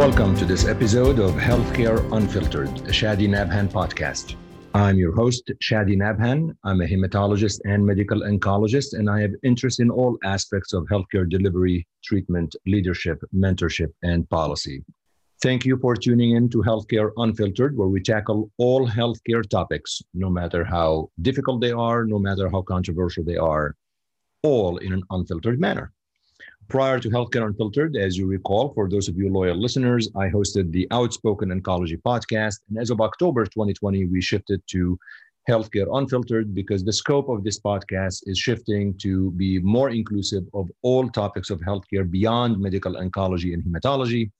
Welcome to this episode of Healthcare Unfiltered, a Chadi Nabhan podcast. I'm your host, Chadi Nabhan. I'm a hematologist and medical oncologist, and I have interest in all aspects of healthcare delivery, treatment, leadership, mentorship, and policy. Thank you for tuning in to Healthcare Unfiltered, where we tackle all healthcare topics, no matter how difficult they are, no matter how controversial they are, all in an unfiltered manner. Prior to Healthcare Unfiltered, as you recall, for those of you loyal listeners, I hosted the Outspoken Oncology podcast. And as of October 2020, we shifted to Healthcare Unfiltered because the scope of this podcast is shifting to be more inclusive of all topics of healthcare beyond medical oncology and hematology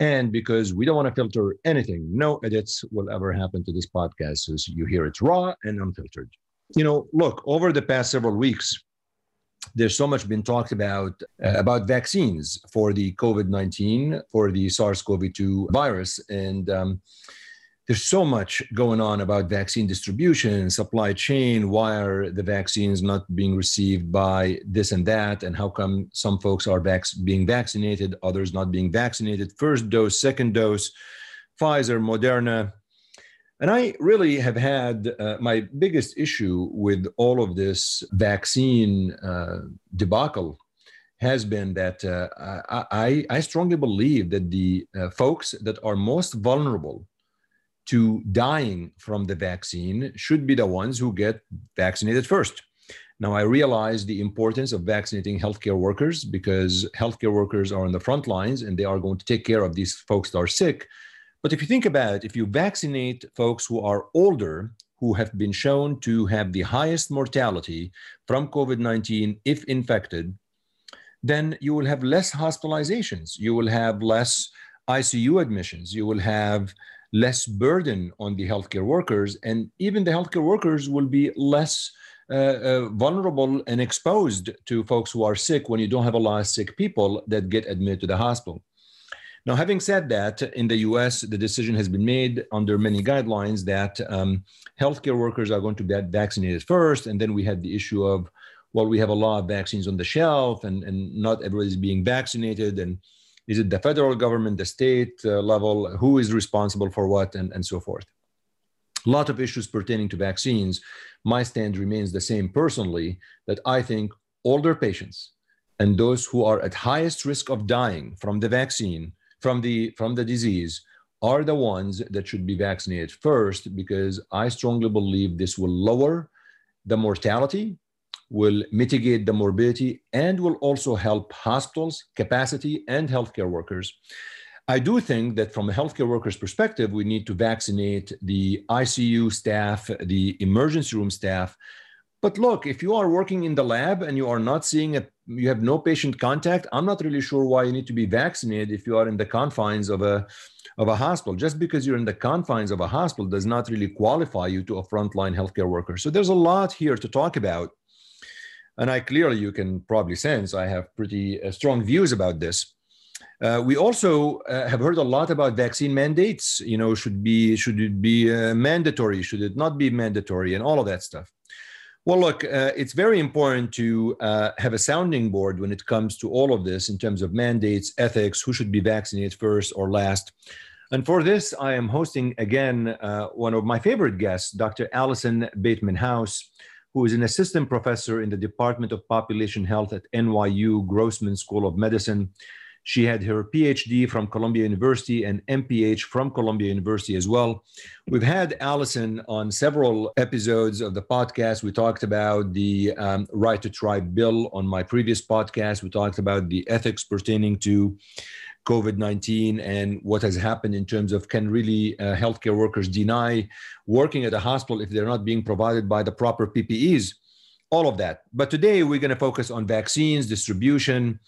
and because we don't want to filter anything, no edits will ever happen to this podcast. So you hear it raw and unfiltered. You know, look, over the past several weeks, there's so much been talked about uh, about vaccines for the COVID 19, for the SARS CoV 2 virus. And um, there's so much going on about vaccine distribution, supply chain. Why are the vaccines not being received by this and that? And how come some folks are vac- being vaccinated, others not being vaccinated? First dose, second dose, Pfizer, Moderna. And I really have had uh, my biggest issue with all of this vaccine uh, debacle has been that uh, I, I, strongly believe that the uh, folks that are most vulnerable to dying from the vaccine should be the ones who get vaccinated first. Now, I realize the importance of vaccinating healthcare workers because healthcare workers are on the front lines and they are going to take care of these folks that are sick. But if you think about it, if you vaccinate folks who are older, who have been shown to have the highest mortality from COVID 19 if infected, then you will have less hospitalizations. You will have less ICU admissions. You will have less burden on the healthcare workers, and even the healthcare workers will be less uh, uh, vulnerable and exposed to folks who are sick when you don't have a lot of sick people that get admitted to the hospital. Now, having said that, in the US, the decision has been made under many guidelines that um, healthcare workers are going to be vaccinated first. And then we had the issue of, well, we have a lot of vaccines on the shelf and, and not everybody's being vaccinated. And is it the federal government, the state uh, level? Who is responsible for what, and, and so forth? A lot of issues pertaining to vaccines. My stand remains the same personally that I think older patients and those who are at highest risk of dying from the vaccine, from the, from the disease, are the ones that should be vaccinated first because I strongly believe this will lower the mortality will mitigate the morbidity and will also help hospitals, capacity, and healthcare workers. I do think that from a healthcare workers perspective, we need to vaccinate the ICU staff, the emergency room staff. But look, if you are working in the lab and you are not seeing a, you have no patient contact, I'm not really sure why you need to be vaccinated if you are in the confines of a of a hospital. Just because you're in the confines of a hospital does not really qualify you to a frontline healthcare worker. So there's a lot here to talk about. And I clearly, you can probably sense, I have pretty uh, strong views about this. Uh, we also uh, have heard a lot about vaccine mandates. You know, should be should it be uh, mandatory? Should it not be mandatory? And all of that stuff. Well, look, uh, it's very important to uh, have a sounding board when it comes to all of this in terms of mandates, ethics, who should be vaccinated first or last. And for this, I am hosting again one of my favorite guests, Dr. Alison Bateman House who is an assistant professor in the Department of Population Health at NYU Grossman School of Medicine. She had her PhD from Columbia University and MPH from Columbia University as well. We've had Alison on several episodes of the podcast. We talked about the um, right to try bill on my previous podcast. We talked about the ethics pertaining to COVID 19 and what has happened in terms of can really uh, healthcare workers deny working at a hospital if they're not being provided by the proper PPEs, all of that. But today we're going to focus on vaccines, distribution,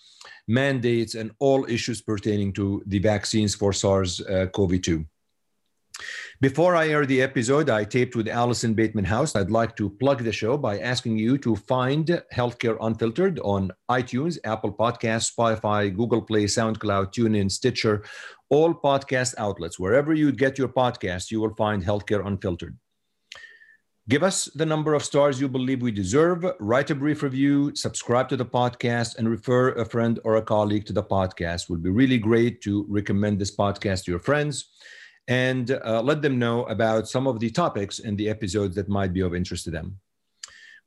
mandates, and all issues pertaining to the vaccines for SARS CoV 2. Before I air the episode I taped with Alison Bateman House, I'd like to plug the show by asking you to find Healthcare Unfiltered on iTunes, Apple Podcasts, Spotify, Google Play, SoundCloud, TuneIn, Stitcher, all podcast outlets. Wherever you get your podcast, you will find Healthcare Unfiltered. Give us the number of stars you believe we deserve, write a brief review, subscribe to the podcast, and refer a friend or a colleague to the podcast. It would be really great to recommend this podcast to your friends and uh, let them know about some of the topics in the episodes that might be of interest to them.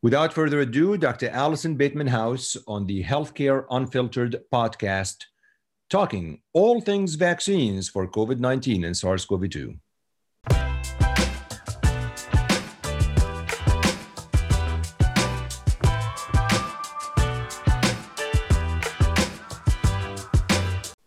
Without further ado, Dr. Alison Bateman House on the Healthcare Unfiltered podcast, talking all things vaccines for COVID 19 and SARS CoV 2.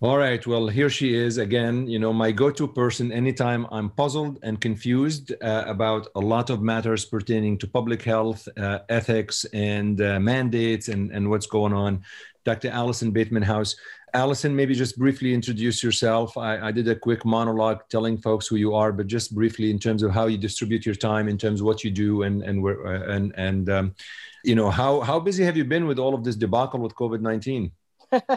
All right. Well, here she is again. You know, my go to person anytime I'm puzzled and confused uh, about a lot of matters pertaining to public health, uh, ethics, and uh, mandates and, and what's going on. Dr. Alison Bateman House. Alison, maybe just briefly introduce yourself. I, I, did a quick monologue telling folks who you are, but just briefly in terms of how you distribute your time, in terms of what you do, and and where uh, and and um, you know how how busy have you been with all of this debacle with COVID nineteen? uh,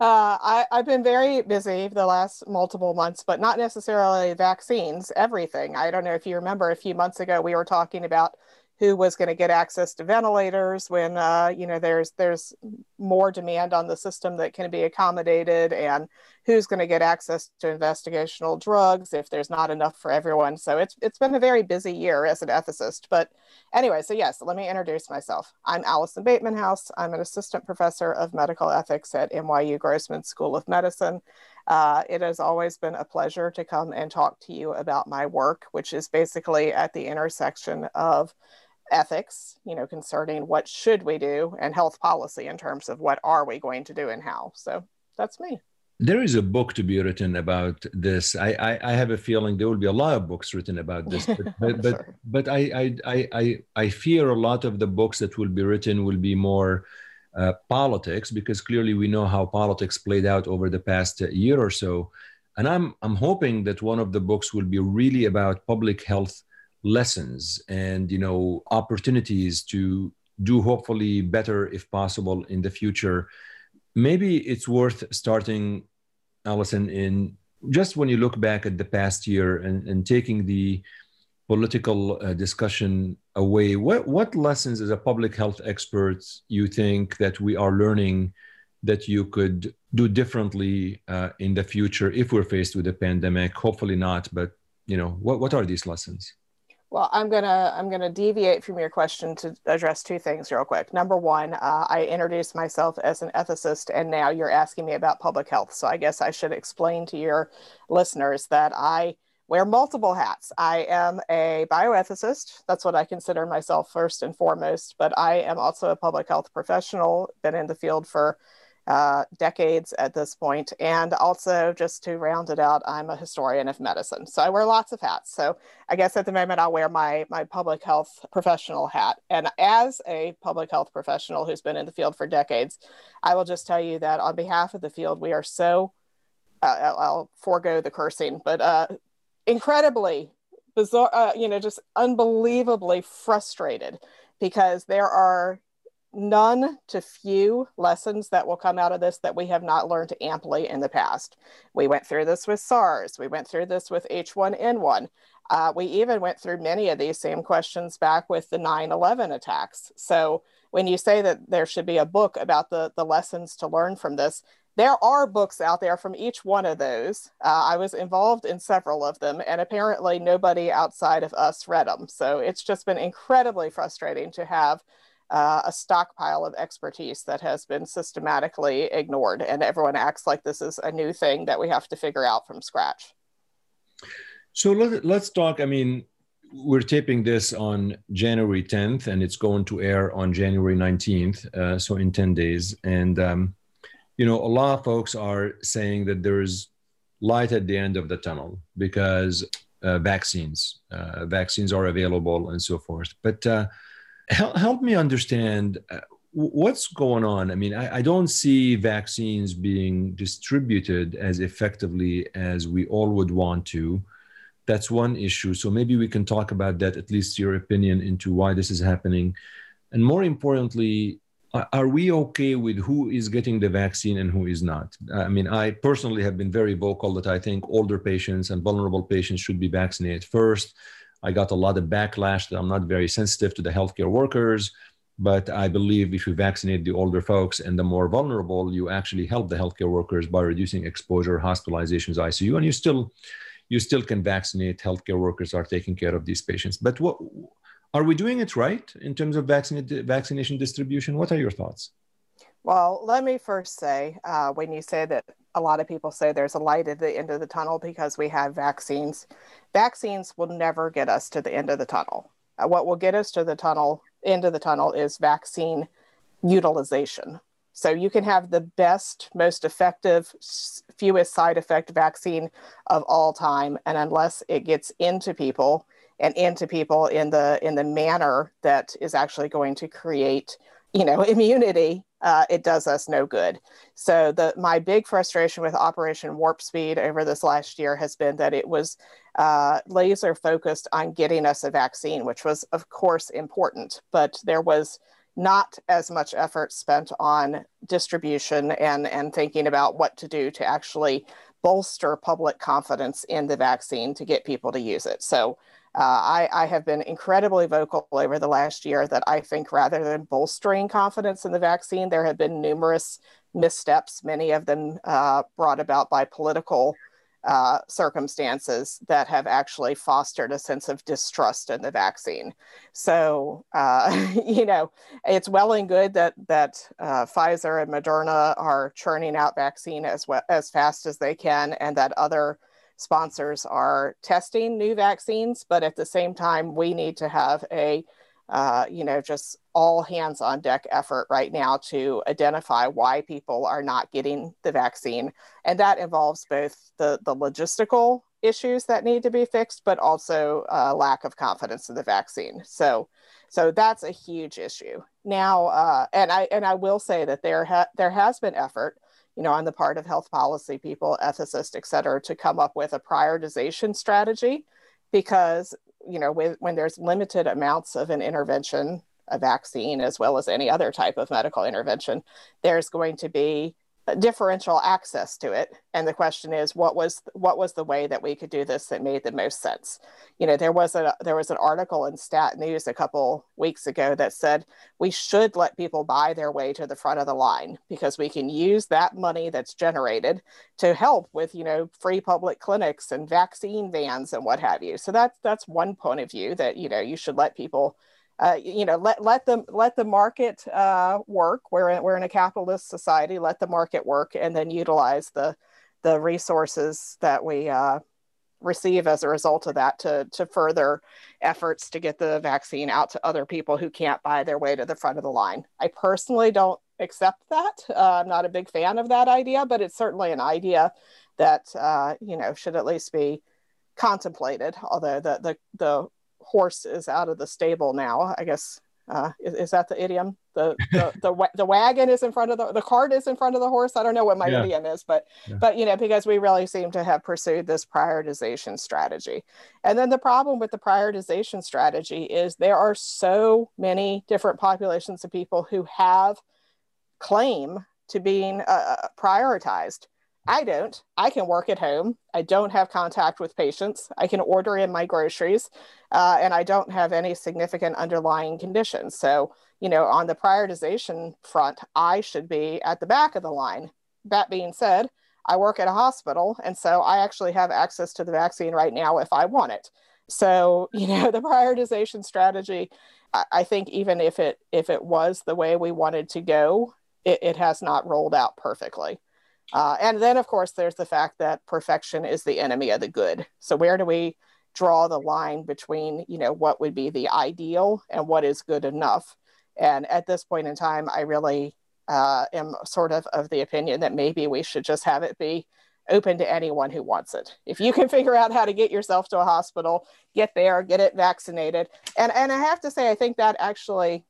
I, I've been very busy the last multiple months, but not necessarily vaccines, everything. I don't know if you remember a few months ago, we were talking about who was going to get access to ventilators when uh, you know there's there's more demand on the system that can be accommodated and who's going to get access to investigational drugs if there's not enough for everyone. So it's it's been a very busy year as an ethicist but anyway so yes let me introduce myself. I'm alison bateman house. I'm an assistant professor of medical ethics at nyu grossman school of medicine. Uh, it has always been a pleasure to come and talk to you about my work which is basically at the intersection of ethics, you know, concerning what should we do and health policy in terms of what are we going to do and how. So that's me. There is a book to be written about this. I, I, I have a feeling there will be a lot of books written about this, but but but, sure. but I, I I I fear a lot of the books that will be written will be more uh, politics because clearly we know how politics played out over the past year or so, and I'm I'm hoping that one of the books will be really about public health lessons and you know opportunities to do hopefully better if possible in the future. Maybe it's worth starting alison in just when you look back at the past year and, and taking the political uh, discussion away what, what lessons as a public health expert you think that we are learning that you could do differently uh, in the future if we're faced with a pandemic? Hopefully not but you know what, what are these lessons well, I'm gonna I'm gonna deviate from your question to address two things real quick. Number one, uh, I introduced myself as an ethicist, and now you're asking me about public health. So I guess I should explain to your listeners that I wear multiple hats. I am a bioethicist. That's what I consider myself first and foremost. But I am also a public health professional. Been in the field for uh, decades at this point. And also, just to round it out, I'm a historian of medicine. So I wear lots of hats. So I guess at the moment, I'll wear my, my public health professional hat. And as a public health professional who's been in the field for decades, I will just tell you that on behalf of the field, we are so, uh, I'll, forego the cursing, but uh, incredibly bizarre, uh, you know, just unbelievably frustrated because there are none to few lessons that will come out of this that we have not learned amply in the past. We went through this with SARS, we went through this with H1N1. Uh, we even went through many of these same questions back with the 9 11 attacks. So, when you say that there should be a book about the, the lessons to learn from this, there are books out there from each one of those. Uh, I was involved in several of them, and apparently nobody outside of us read them. So, it's just been incredibly frustrating to have uh, a stockpile of expertise that has been systematically ignored, and everyone acts like this is a new thing that we have to figure out from scratch. So let, let's talk. I mean, we're taping this on January 10th, and it's going to air on January 19th, uh, so in 10 days. And um, you know, a lot of folks are saying that there is light at the end of the tunnel because uh, vaccines, uh, vaccines are available, and so forth. But uh, help, help me understand uh, what's going on. I mean, I, I, don't see vaccines being distributed as effectively as we all would want to. That's one issue. So maybe we can talk about that, at least your opinion into why this is happening. And more importantly, are we okay with who is getting the vaccine and who is not? I mean, I personally have been very vocal that I think older patients and vulnerable patients should be vaccinated first. I got a lot of backlash that I'm not very sensitive to the healthcare workers. But I believe if you vaccinate the older folks and the more vulnerable, you actually help the healthcare workers by reducing exposure, hospitalizations, ICU, and you still you still can vaccinate. Healthcare workers are taking care of these patients. But what are we doing it right in terms of vaccination distribution? What are your thoughts? Well, let me first say uh, when you say that a lot of people say there's a light at the end of the tunnel because we have vaccines, vaccines will never get us to the end of the tunnel. Uh, what will get us to the tunnel end of the tunnel is vaccine utilization. So you can have the best, most effective, fewest side effect vaccine of all time, and unless it gets into people and into people in the in the manner that is actually going to create, you know, immunity, uh, it does us no good. So the my big frustration with Operation Warp Speed over this last year has been that it was uh, laser focused on getting us a vaccine, which was of course important, but there was not as much effort spent on distribution and, and thinking about what to do to actually bolster public confidence in the vaccine to get people to use it. So uh, I, I, have been incredibly vocal over the last year that I think rather than bolstering confidence in the vaccine, there have been numerous missteps, many of them uh, brought about by political uh, circumstances that have actually fostered a sense of distrust in the vaccine. So, uh, you know, it's well and good that that uh, Pfizer and Moderna are churning out vaccine as well as fast as they can, and that other sponsors are testing new vaccines. But at the same time, we need to have a uh, you know, just all hands on deck effort right now to identify why people are not getting the vaccine. And that involves both the, the logistical issues that need to be fixed, but also uh, lack of confidence in the vaccine. So, so that's a huge issue now. Uh, and I and I will say that there ha- there has been effort, you know, on the part of health policy people, ethicists, et cetera, to come up with a prioritization strategy because you know, with, when there's limited amounts of an intervention, a vaccine, as well as any other type of medical intervention, there's going to be differential access to it. And the question is what was what was the way that we could do this that made the most sense? You know there was a there was an article in stat news a couple weeks ago that said we should let people buy their way to the front of the line because we can use that money that's generated to help with you know free public clinics and vaccine vans and what have you. So that's that's one point of view that you know you should let people uh, you know, let let them let the market uh, work. We're in, we're in a capitalist society. Let the market work, and then utilize the the resources that we uh, receive as a result of that to to further efforts to get the vaccine out to other people who can't buy their way to the front of the line. I personally don't accept that. Uh, I'm not a big fan of that idea, but it's certainly an idea that uh, you know should at least be contemplated. Although the the the horse is out of the stable now. I guess uh, is, is, that the idiom? The the, the the wagon is in front of the the cart is in front of the horse. I don't know what my yeah. idiom is, but yeah. but you know because we really seem to have pursued this prioritization strategy, and then the problem with the prioritization strategy is there are so many different populations of people who have claim to being uh, prioritized I don't. I can work at home. I don't have contact with patients. I can order in my groceries, uh, and I don't have any significant underlying conditions. So, you know, on the prioritization front, I should be at the back of the line. That being said, I work at a hospital, and so I actually have access to the vaccine right now if I want it. So, you know, the prioritization strategy, I, I think even if it if it was the way we wanted to go, it, it has not rolled out perfectly. Uh, and then, of course, there's the fact that perfection is the enemy of the good. So where do we draw the line between, you know, what would be the ideal and what is good enough? And at this point in time, I really uh, am sort of of the opinion that maybe we should just have it be open to anyone who wants it. If you can figure out how to get yourself to a hospital, get there, get it vaccinated. And and I have to say, I think that actually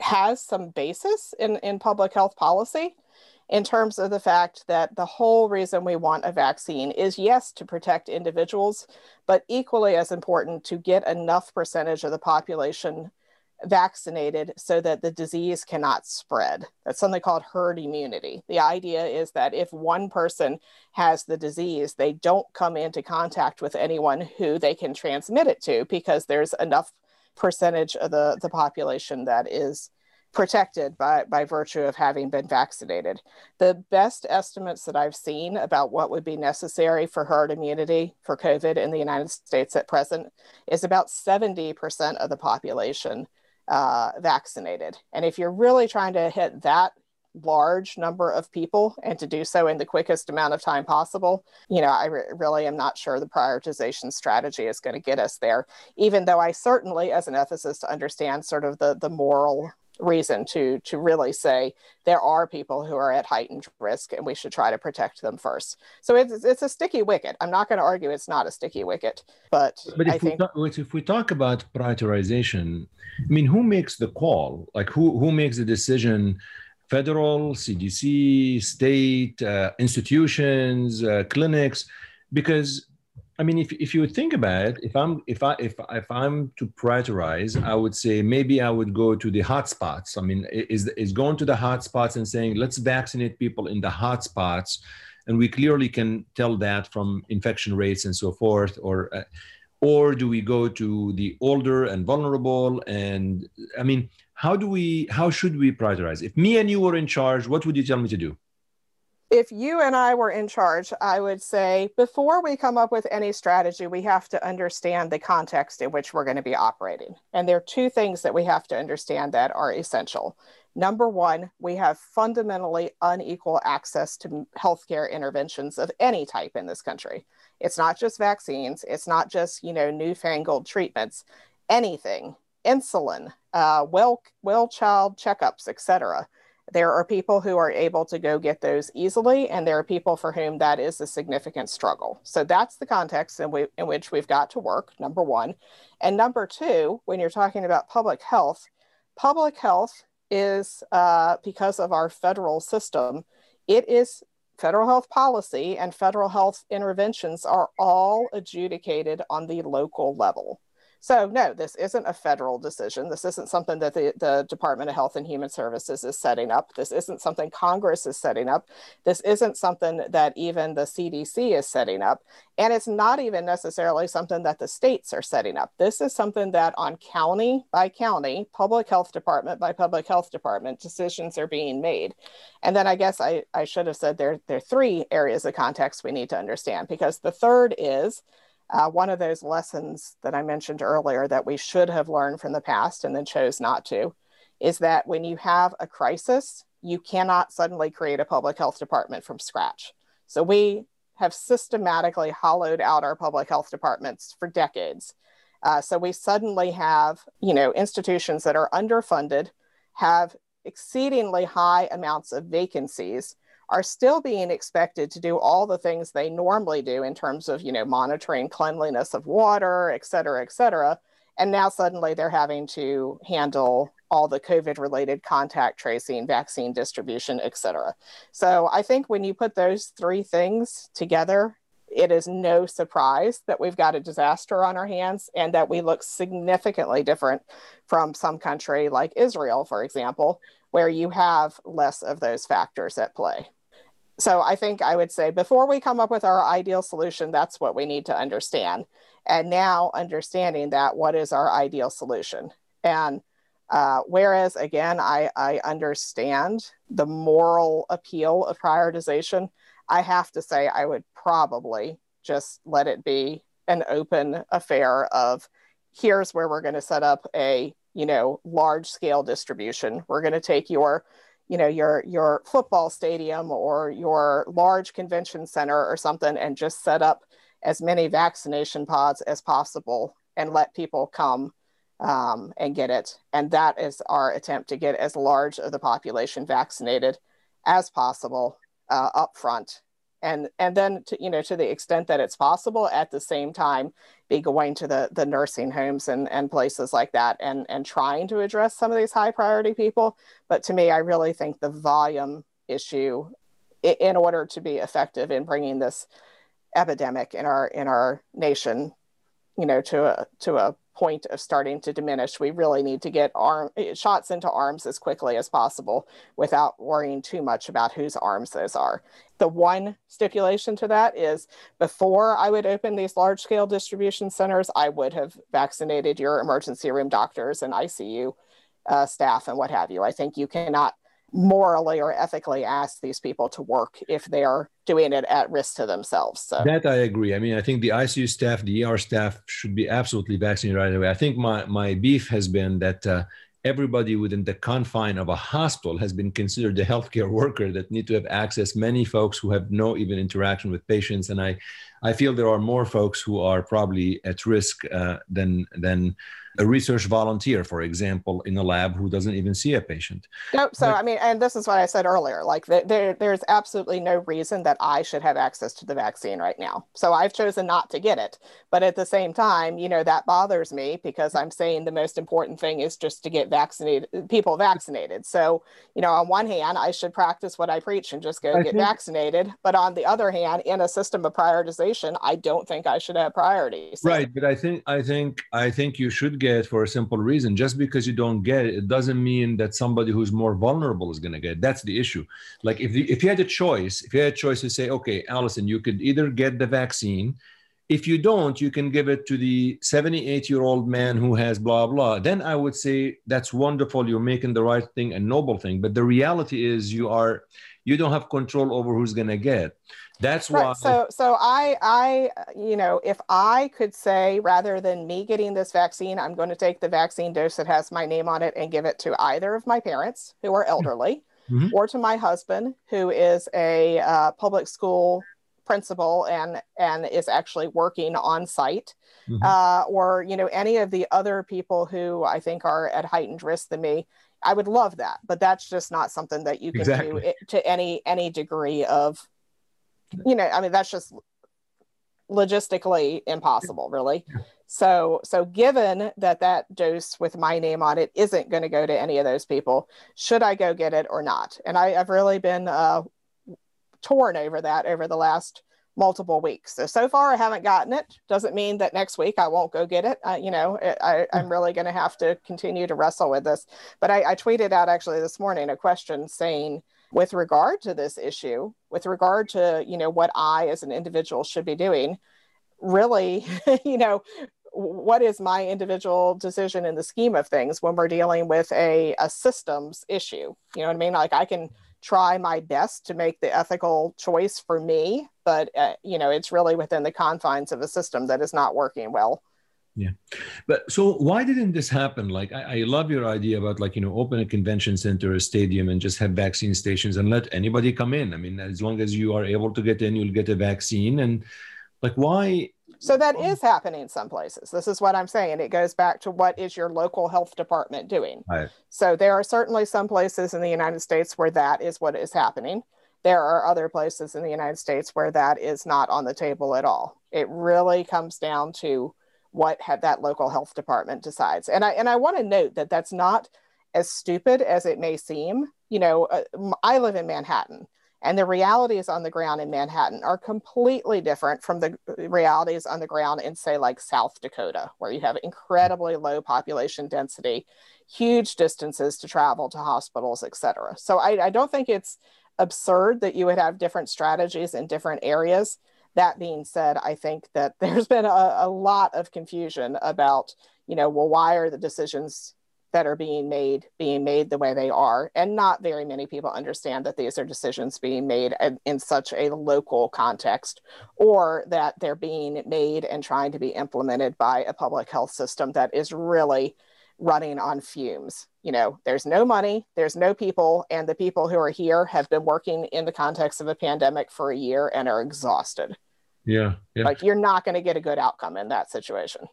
has some basis in, in public health policy in terms of the fact that the whole reason we want a vaccine is yes to protect individuals but equally as important to get enough percentage of the population vaccinated so that the disease cannot spread. That's something called herd immunity. The idea is that if one person has the disease, they don't come into contact with anyone who they can transmit it to because there's enough percentage of the, the population that is protected by, by virtue of having been vaccinated. The best estimates that I've seen about what would be necessary for herd immunity for COVID in the United States at present is about 70% of the population uh, vaccinated. And if you're really trying to hit that large number of people and to do so in the quickest amount of time possible, you know, I re- really am not sure the prioritization strategy is going to get us there, even though I certainly, as an ethicist, understand sort of the, the moral reason to to really say there are people who are at heightened risk and we should try to protect them first. So it's it's a sticky wicket. I'm not going to argue it's not a sticky wicket but but if, I we think talk, if we talk about prioritization i mean who makes the call? Like who who makes the decision? Federal cdc state uh, institutions uh, clinics? Because I mean, if, if you think about it, if I'm if I if if I'm to prioritize, I would say maybe I would go to the hotspots. I mean, is is going to the hotspots and saying let's vaccinate people in the hotspots, and we clearly can tell that from infection rates and so forth, or uh, or do we go to the older and vulnerable? And I mean, how do we how should we prioritize? If me and you were in charge, what would you tell me to do? If you and I were in charge, I would say before we come up with any strategy, we have to understand the context in which we're going to be operating. And there are two things that we have to understand that are essential. Number one, we have fundamentally unequal access to healthcare interventions of any type in this country. It's not just vaccines, it's not just, you know, newfangled treatments, anything, insulin, uh, well, well child checkups, et cetera there are people who are able to go get those easily, and there are people for whom that is a significant struggle. So that's the context in, we, in which we've got to work, number one. And number two, when you're talking about public health, public health is uh, because of our federal system, it is federal health policy and federal health interventions are all adjudicated on the local level. So, no, this isn't a federal decision. This isn't something that the, the Department of Health and Human Services is setting up. This isn't something Congress is setting up. This isn't something that even the CDC is setting up. And it's not even necessarily something that the states are setting up. This is something that on county by county, public health department by public health department, decisions are being made. And then I guess I, I should have said there, there are three areas of context we need to understand because the third is uh, one of those lessons that I mentioned earlier that we should have learned from the past and then chose not to is that when you have a crisis, you cannot suddenly create a public health department from scratch. So we have systematically hollowed out our public health departments for decades. Uh, so we suddenly have, you know, institutions that are underfunded, have exceedingly high amounts of vacancies, are still being expected to do all the things they normally do in terms of, you know, monitoring cleanliness of water, et cetera, et cetera. And now suddenly they're having to handle all the COVID related contact tracing, vaccine distribution, et cetera. So I think when you put those three things together, it is no surprise that we've got a disaster on our hands and that we look significantly different from some country like Israel, for example, where you have less of those factors at play so I think I would say before we come up with our ideal solution, that's what we need to understand. And now understanding that, what is our ideal solution? And uh, whereas again, I, I understand the moral appeal of prioritization, I have to say I would probably just let it be an open affair of here's where we're going to set up a you know large scale distribution. We're going to take your you know your your football stadium or your large convention center or something and just set up as many vaccination pods as possible and let people come um, and get it. And that is our attempt to get as large of the population vaccinated as possible uh, up front and and then to you know to the extent that it's possible at the same time be going to the the nursing homes and and places like that and and trying to address some of these high priority people but to me i really think the volume issue in order to be effective in bringing this epidemic in our in our nation you know, to a to a point of starting to diminish. We really need to get arm eh, shots into arms as quickly as possible without worrying too much about whose arms those are. The one stipulation to that is before I would open these large scale distribution centers, I would have vaccinated your emergency room doctors and ICU uh, staff and what have you. I think you cannot morally or ethically ask these people to work if they are doing it at risk to themselves. So that I agree. I mean, I think the ICU staff, the ER staff should be absolutely vaccinated right away. I think my my beef has been that. Uh, everybody within the confine of a hospital has been considered a healthcare worker that need to have access. Many folks who have no even interaction with patients and i i feel there are more folks who are probably at risk uh, than than a research volunteer, for example, in a lab who doesn't even see a patient. Nope. So, but, I mean, and this is what I said earlier like, there, there's absolutely no reason that I should have access to the vaccine right now. So, I've chosen not to get it. But at the same time, you know, that bothers me because I'm saying the most important thing is just to get vaccinated, people vaccinated. So, you know, on one hand, I should practice what I preach and just go I get think, vaccinated. But on the other hand, in a system of prioritization, I don't think I should have priority. So, right. But I think, I think, I think you should get get for a simple reason. Just because you don't get it, it doesn't mean that somebody who's more vulnerable is going to get it. That's the issue. Like if, the, if you had a choice, if you had a choice to say, okay, Alison, you could either get the vaccine. If you don't, you can give it to the 78 year old man who has blah, blah. Then I would say that's wonderful. You're making the right thing a noble thing. But the reality is you are, you don't have control over who's going to get. That's right. why. So, so I, I, you know, if I could say rather than me getting this vaccine, I'm going to take the vaccine dose that has my name on it and give it to either of my parents who are elderly, mm-hmm. or to my husband who is a uh, public school principal and and is actually working on site mm-hmm. uh, or you know any of the other people who i think are at heightened risk than me i would love that but that's just not something that you can exactly. do to any any degree of you know, I mean, that's just logistically impossible, really. So, so given that that dose with my name on it isn't going to go to any of those people, should I go get it or not? And I, have really been uh, torn over that over the last multiple weeks. So, so far I haven't gotten it. Doesn't mean that next week I won't go get it. Uh, you know, I, am really going to have to continue to wrestle with this. But I, I tweeted out actually this morning a question saying, with regard to this issue, with regard to, you know, what I as an individual should be doing, really, you know, what is my individual decision in the scheme of things when we're dealing with a, a systems issue? You know what I mean? Like I can try my best to make the ethical choice for me, but, uh, you know, it's really within the confines of a system that is not working well. Yeah. But so why didn't this happen? Like I, I, love your idea about like you know open a convention center a stadium and just have vaccine stations and let anybody come in. I mean as long as you are able to get in you'll get a vaccine. And like why so that is happening some places. This is what i'm saying. It goes back to what is your local health department doing. Right. so there are certainly some places in the united states where that is what is happening. There are other places in the united states where that is not on the table at all. It really comes down to what have that local health department decides. And I and I want to note that that's not as stupid as it may seem. You know, uh, I live in Manhattan, and the realities on the ground in Manhattan are completely different from the uh, realities on the ground in, say, like South Dakota, where you have incredibly low population density, huge distances to travel to hospitals, et cetera. So I, I don't think it's absurd that you would have different strategies in different areas. That being said, I think that there's been a, a lot of confusion about, you know, well, why are the decisions that are being made being made the way they are and not very many people understand that these are decisions being made in, in, such a local context or that they're being made and trying to be implemented by a public health system that is really running on fumes you know there's no money there's no people and the people who are here have been working in the context of a pandemic for a year and are exhausted yeah, yeah. Like you're not going to get a good outcome in that situation.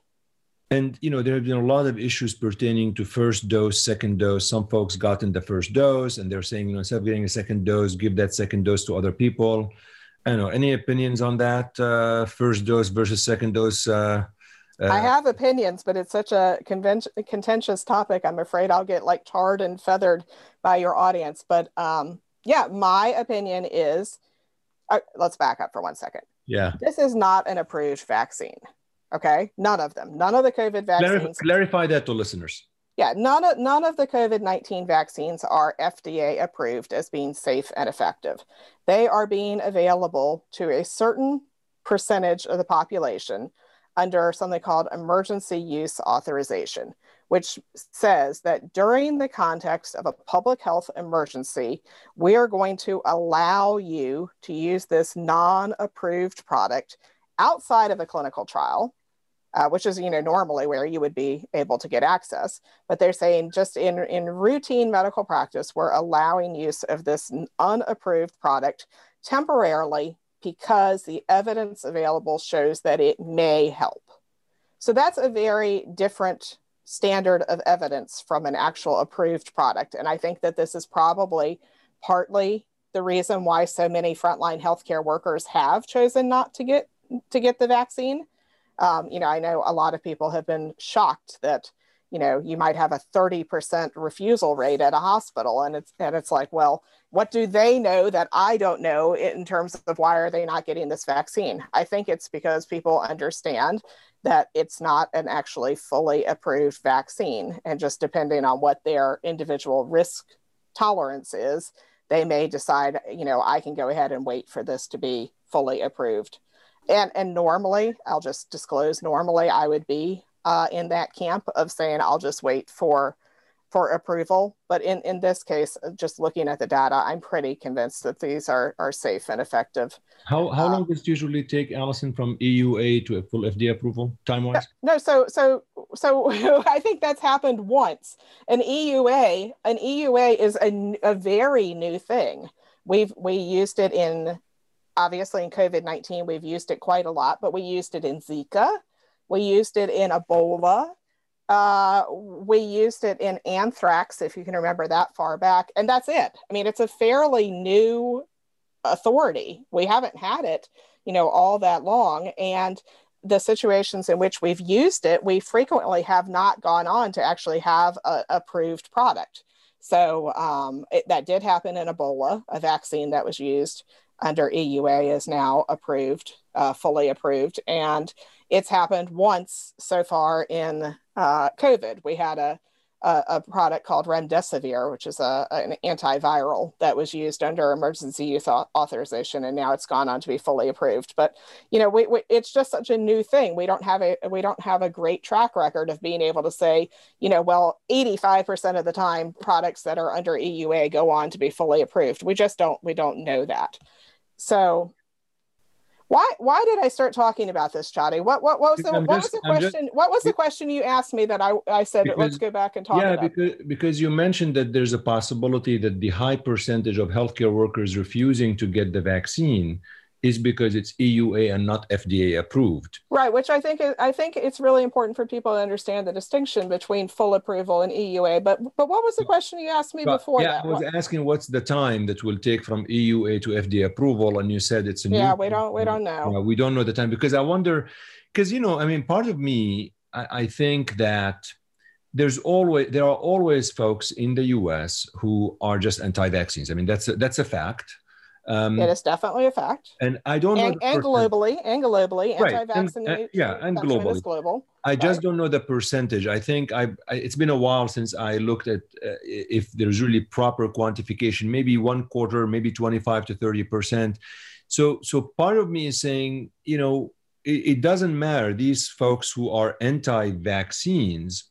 And you know, there have been a lot of issues pertaining to first dose, second dose. Some folks gotten the first dose, and they're saying, you know, instead of getting a second dose, give that second dose to other people. I don't know. Any opinions on that? Uh, first dose versus second dose. Uh, uh, I have opinions, but it's such a convention, contentious topic. I'm afraid I'll get like tarred and feathered by your audience. But um, yeah, my opinion is. Uh, let's back up for one second. Yeah. This is not an approved vaccine. Okay, none of them. None of the COVID vaccines. Clarify that to listeners. Yeah, none of none of the COVID nineteen vaccines are FDA approved as being safe and effective. They are being available to a certain percentage of the population under something called emergency use authorization, which says that during the context of a public health emergency, we are going to allow you to use this non approved product outside of a clinical trial. Uh, which is you know normally where you would be able to get access but they're saying just in in routine medical practice we're allowing use of this unapproved product temporarily because the evidence available shows that it may help. So that's a very different standard of evidence from an actual approved product. And I think that this is probably partly the reason why so many frontline healthcare workers have chosen not to get to get the vaccine. Um, you know, I know a lot of people have been shocked that you know you might have a 30% refusal rate at a hospital and it's and it's like well what do they know that I don't know in terms of why are they not getting this vaccine? I think it's because people understand that it's not an actually fully approved vaccine. And just depending on what their individual risk tolerance is, they may decide, you know, I can go ahead and wait for this to be fully approved. And, and normally, I'll just disclose, normally I would be uh, in that camp of saying, I'll just wait for for approval. But in, in this case, uh, just looking at the data, I'm pretty convinced that these are, are safe and effective. How, how long uh, does it usually take, Alison, from EUA to a full FDA approval, time wise? No, so so so I think that's happened once. An EUA, an EUA is a, a very new thing. We've we used it in obviously in COVID 19, we've used it quite a lot, but we used it in Zika, we used it in Ebola, uh, we used it in anthrax, if you can remember that far back, and that's it. I mean, it's a fairly new authority. We haven't had it, you know, all that long, and the situations in which we've used it, we frequently have not gone on to actually have a approved product. So um, it, that did happen in Ebola, a vaccine that was used under EUA is now approved, uh, fully approved, and it's happened once so far in uh, COVID. We had a, a, a, product called remdesivir, which is a, an antiviral that was used under emergency use authorization, and now it's gone on to be fully approved. But you know, we, we, it's just such a new thing. We don't have a we don't have a great track record of being able to say, you know, well, 85% of the time, products that are under EUA go on to be fully approved. We just don't we don't know that. So why why did I start talking about this, Chadi? What what, what was the what just, was the question? Just, what was the question you asked me that I, I said because, let's go back and talk about yeah, about? because because you mentioned that there's a possibility that the high percentage of healthcare workers refusing to get the vaccine is because it's EUA and not FDA approved. Right, which I think I think it's really important for people to understand the distinction between full approval and EUA. But but what was the question you asked me but, before yeah, that? I was what? asking what's the time that will take from EUA to FDA approval, and you said it's a yeah. New, we don't we don't know. we don't know the time because I wonder because you know I mean part of me I, I think that there's always there are always folks in the U.S. who are just anti-vaccines. I mean that's a, that's a fact. Um, it is definitely a fact. And I don't and, know. And globally, and globally, right. anti-vaccination. yeah, and globally. global. I just don't know the percentage. I think I, I, it's been a while since I looked at uh, if there's really proper quantification. Maybe one quarter, maybe 25 to 30 percent. So, so part of me is saying, you know, it, it doesn't matter. These folks who are anti-vaccines,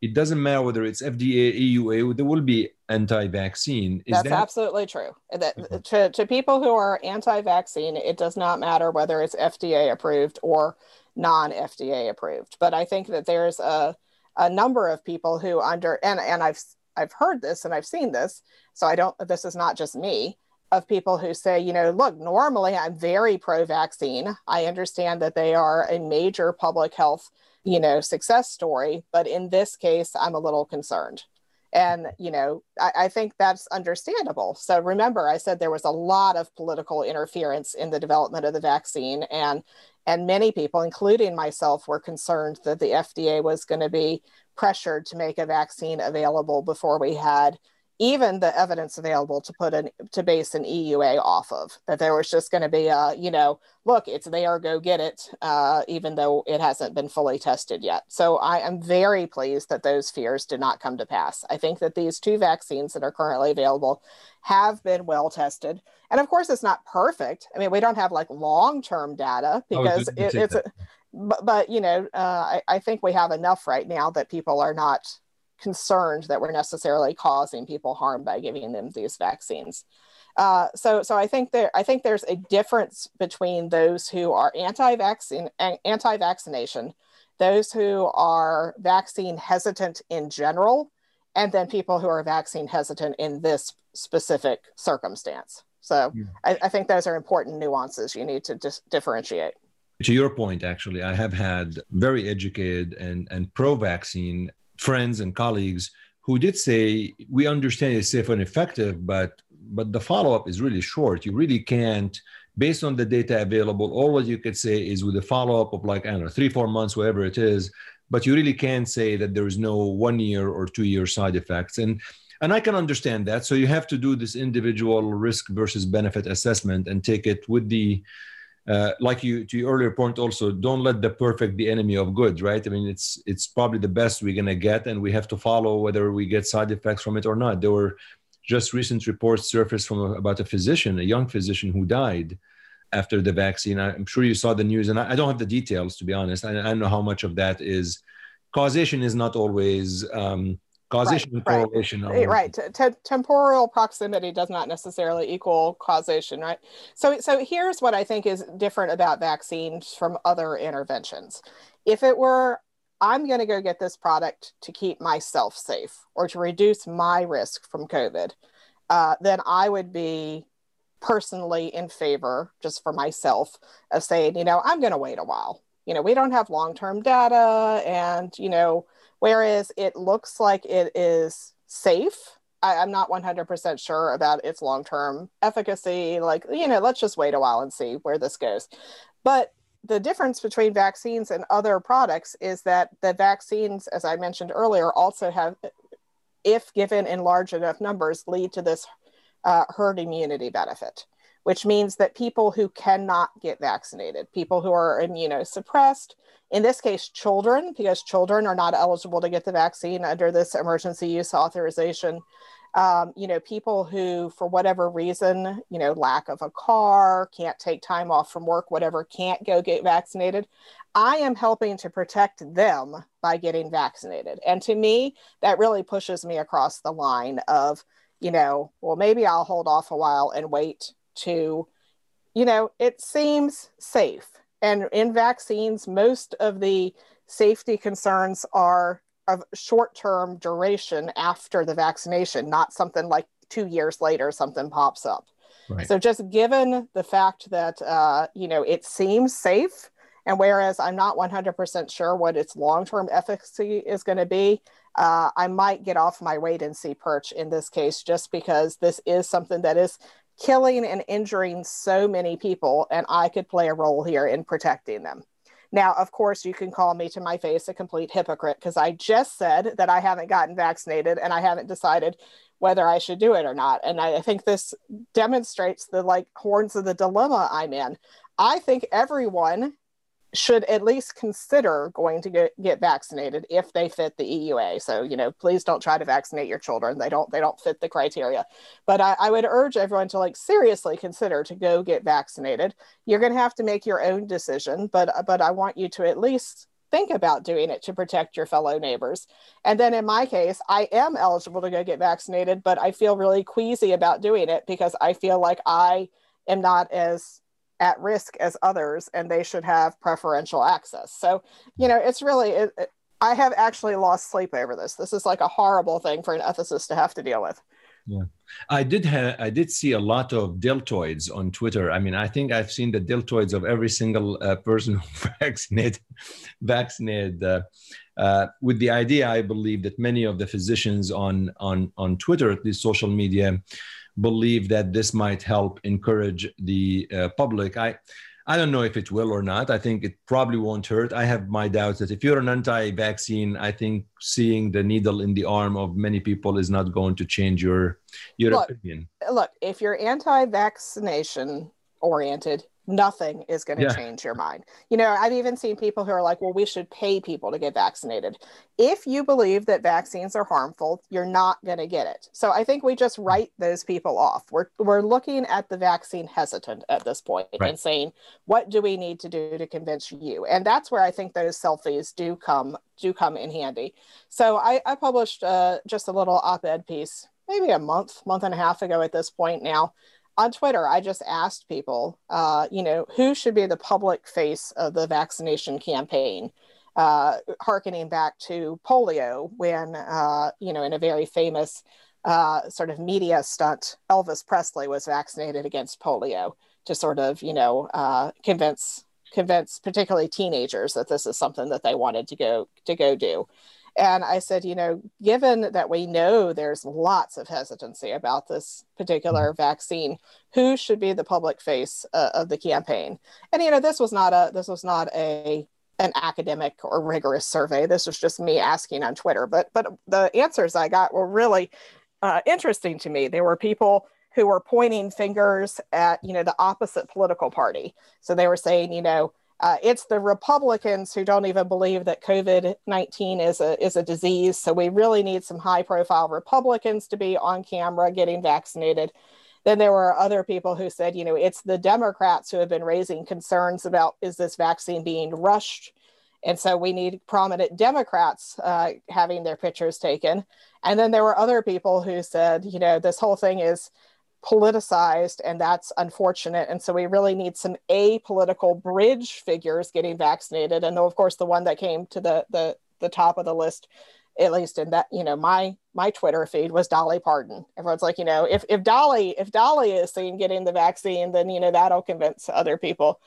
it doesn't matter whether it's FDA, EUA. There will be anti-vaccine. Is That's that... absolutely true. That mm-hmm. to, to people who are anti-vaccine, it does not matter whether it's FDA approved or non-FDA approved. But I think that there's a a number of people who under and and I've I've heard this and I've seen this. So I don't. This is not just me. Of people who say, you know, look, normally I'm very pro-vaccine. I understand that they are a major public health, you know, success story, but in this case, I'm a little concerned. And, you know, I, I, think that's understandable. So remember, I said there was a lot of political interference in the development of the vaccine. And, and many people, including myself, were concerned that the FDA was going to be pressured to make a vaccine available before we had even the evidence available to put an to base an EUA off of that there was just going to be a you know look it's there go get it uh, even though it hasn't been fully tested yet. So I am very pleased that those fears did not come to pass. I think that these two vaccines that are currently available have been well tested. And of course it's not perfect. I mean we don't have like long term data because it, it's a, but, but you know uh, I, I think we have enough right now that people are not concerned that we're necessarily causing people harm by giving them these vaccines. Uh, so, so I think there, I think there's a difference between those who are anti-vaccine, anti-vaccination, those who are vaccine hesitant in general, and then people who are vaccine hesitant in this specific circumstance. So, yeah. I, I, think those are important nuances you need to dis- differentiate. To your point, actually, I have had very educated and, and pro vaccine friends and colleagues who did say we understand it's safe and effective but but the follow-up is really short. You really can't based on the data available all what you could say is with a follow-up of like i don't know three four months whatever it is but you really can't say that there is no one year or two year side effects. And and i can understand that. So you have to do this individual risk versus benefit assessment and take it with the uh, like you to your earlier point also don't let the perfect be enemy of good right? I mean it's it's probably the best we're going to get and we have to follow whether we get side effects from it or not. There were just recent reports surfaced from a, about a physician a young physician who died after the vaccine. I'm sure you saw the news and i, I don't have the details to be honest. I, I, don't know how much of that is causation is not always um, causation right, and correlation right, right. T- t- temporal proximity does not necessarily equal causation right? So so here's what i think is different about vaccines from other interventions. If it were i'm going to go get this product to keep myself safe or to reduce my risk from covid uh, then i would be personally in favor just for myself of saying you know i'm going to wait a while. You know we don't have long-term data and you know Whereas it looks like it is safe. I, am not 100% sure about its long term efficacy. Like, you know, let's just wait a while and see where this goes. But the difference between vaccines and other products is that the vaccines, as I mentioned earlier, also have, if given in large enough numbers, lead to this uh, herd immunity benefit which means that people who cannot get vaccinated, people who are immunosuppressed, in this case, children, because children are not eligible to get the vaccine under this emergency use authorization. Um, you know, people who, for whatever reason, you know, lack of a car, can't take time off from work, whatever, can't go get vaccinated. I am helping to protect them by getting vaccinated. And to me, that really pushes me across the line of, you know, well, maybe I'll hold off a while and wait to, you know, it seems safe. And in vaccines, most of the safety concerns are of short term duration after the vaccination, not something like two years later, something pops up. Right. So, just given the fact that, uh, you know, it seems safe, and whereas I'm not 100% sure what its long term efficacy is going to be, uh, I might get off my wait and see perch in this case, just because this is something that is killing and injuring so many people, and I could play a role here in protecting them. Now, of course, you can call me to my face a complete hypocrite because I just said that I haven't gotten vaccinated and I haven't decided whether I should do it or not. And I, think this demonstrates the like horns of the dilemma I'm in. I think everyone should at least consider going to get, get vaccinated if they fit the EUA. So, you know, please don't try to vaccinate your children. They don't they don't fit the criteria. But I, I would urge everyone to like seriously consider to go get vaccinated. You're gonna have to make your own decision, but but I want you to at least think about doing it to protect your fellow neighbors. And then in my case, I am eligible to go get vaccinated, but I feel really queasy about doing it because I feel like I am not as at risk as others and they should have preferential access. So, you know, it's really, it, it, I have actually lost sleep over this. This is like a horrible thing for an ethicist to have to deal with. Yeah, I did have I did see a lot of deltoids on Twitter. I mean, I think I've seen the deltoids of every single uh, person who vaccinated, vaccinated. Uh, uh, with the idea, I believe that many of the physicians on on on Twitter, at least social media, believe that this might help encourage the uh, public. I, I don't know if it will or not. I think it probably won't hurt. I have my doubts that if you're an anti-vaccine, I think seeing the needle in the arm of many people is not going to change your your look, opinion. Look, if you're anti-vaccination oriented, nothing is going to yeah. change your mind. You know, I've even seen people who are like, well, we should pay people to get vaccinated. If you believe that vaccines are harmful, you're not going to get it. So I think we just hmm. write those people off. We're, we're looking at the vaccine hesitant at this point right. and saying, what do we need to do to convince you? And that's where I think those selfies do come do come in handy. So I, I published uh, just a little op-ed piece maybe a month, month and a half ago at this point now on Twitter, I just asked people, uh, you know, who should be the public face of the vaccination campaign, uh, harkening back to polio when, uh, you know, in a very famous uh, sort of media stunt, Elvis Presley was vaccinated against polio to sort of, you know, uh, convince convince particularly teenagers that this is something that they wanted to go to go do. And I said, you know, given that we know there's lots of hesitancy about this particular mm-hmm. vaccine, who should be the public face uh, of the campaign? And you know, this was not a this was not a an academic or rigorous survey. This was just me asking on Twitter. But but the answers I got were really uh, interesting to me. There were people who were pointing fingers at you know the opposite political party. So they were saying, you know, uh, it's the Republicans who don't even believe that COVID 19 is a, is a disease. So we really need some high profile Republicans to be on camera getting vaccinated. Then there were other people who said, you know, it's the Democrats who have been raising concerns about is this vaccine being rushed? And so we need prominent Democrats uh, having their pictures taken. And then there were other people who said, you know, this whole thing is politicized and that's unfortunate. And so we really need some apolitical bridge figures getting vaccinated. And of course the one that came to the the the top of the list at least in that you know my my twitter feed was dolly parton. Everyone's like you know if if dolly if dolly is seen getting the vaccine then you know that'll convince other people.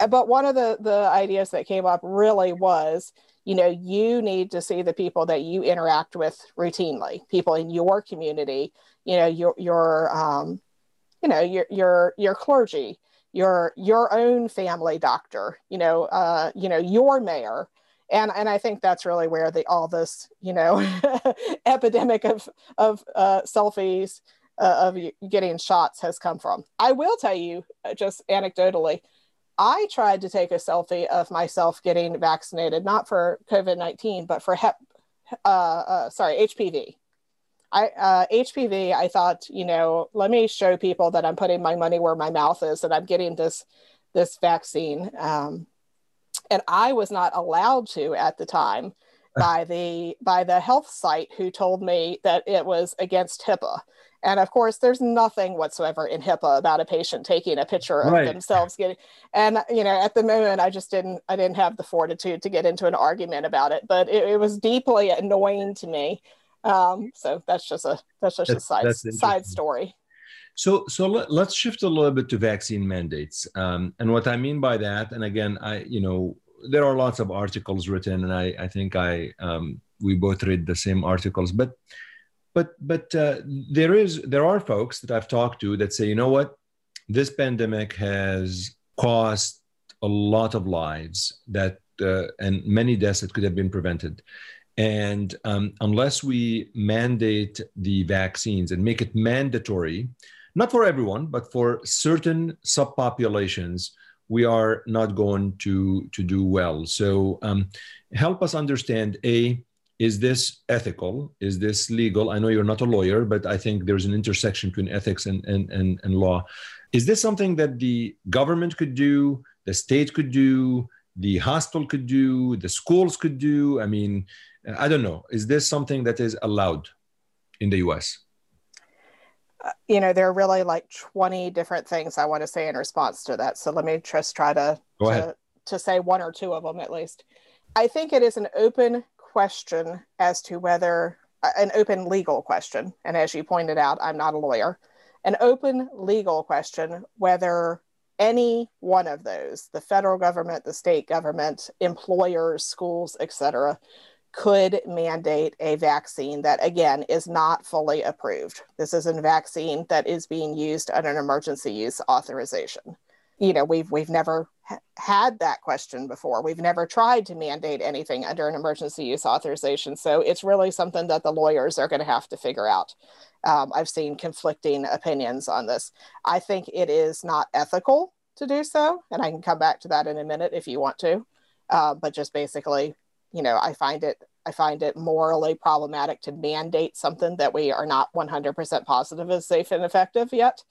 Uh, but one of the the ideas that came up really was you know you need to see the people that you interact with routinely people in your community you know your your um, you know your your your clergy your your own family doctor you know uh, you know your mayor and and I think that's really where the all this you know epidemic of of uh, selfies uh, of getting shots has come from. I will tell you uh, just anecdotally, I tried to take a selfie of myself getting vaccinated, not for COVID nineteen, but for hep, uh, uh, sorry HPV. I uh, HPV, I thought, you know, let me show people that I'm putting my money where my mouth is, and I'm getting this this vaccine. Um, and I was not allowed to at the time by the by the health site who told me that it was against HIPAA. And of course, there's nothing whatsoever in HIPAA about a patient taking a picture of right. themselves getting. And you know, at the moment, I just didn't I didn't have the fortitude to get into an argument about it. But it, it was deeply annoying to me um, so that's just a that's just that's, a side side story. So so let, us shift a little bit to vaccine mandates. Um, and what I mean by that, and again, I you know there are lots of articles written, and I I think I um, we both read the same articles, but but but uh, there is there are folks that I've talked to that say, you know what, this pandemic has cost a lot of lives that uh, and many deaths that could have been prevented. And um, unless we mandate the vaccines and make it mandatory, not for everyone, but for certain subpopulations, we are not going to, to do well. So um, help us understand A, is this ethical? Is this legal? I know you're not a lawyer, but I think there's an intersection between ethics and, and, and, and law. Is this something that the government could do, the state could do, the hospital could do, the schools could do? I mean, I don't know. Is this something that is allowed in the US? Uh, you know, there are really like 20 different things I want to say in response to that. So let me just try to, to, to say one or two of them at least. I think it is an open question as to whether, uh, an open legal question. And as you pointed out, I'm not a lawyer. An open legal question whether any one of those, the federal government, the state government, employers, schools, etc., could mandate a vaccine that, again, is not fully approved. This is a vaccine that is being used under an emergency use authorization. You know, we've we've never ha- had that question before. We've never tried to mandate anything under an emergency use authorization. So it's really something that the lawyers are going to have to figure out. Um, I've seen conflicting opinions on this. I think it is not ethical to do so. And I can come back to that in a minute if you want to. Uh, but just basically, you know, I find it I find it morally problematic to mandate something that we are not 100% positive is safe and effective yet.